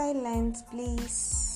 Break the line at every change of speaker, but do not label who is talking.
silence, please.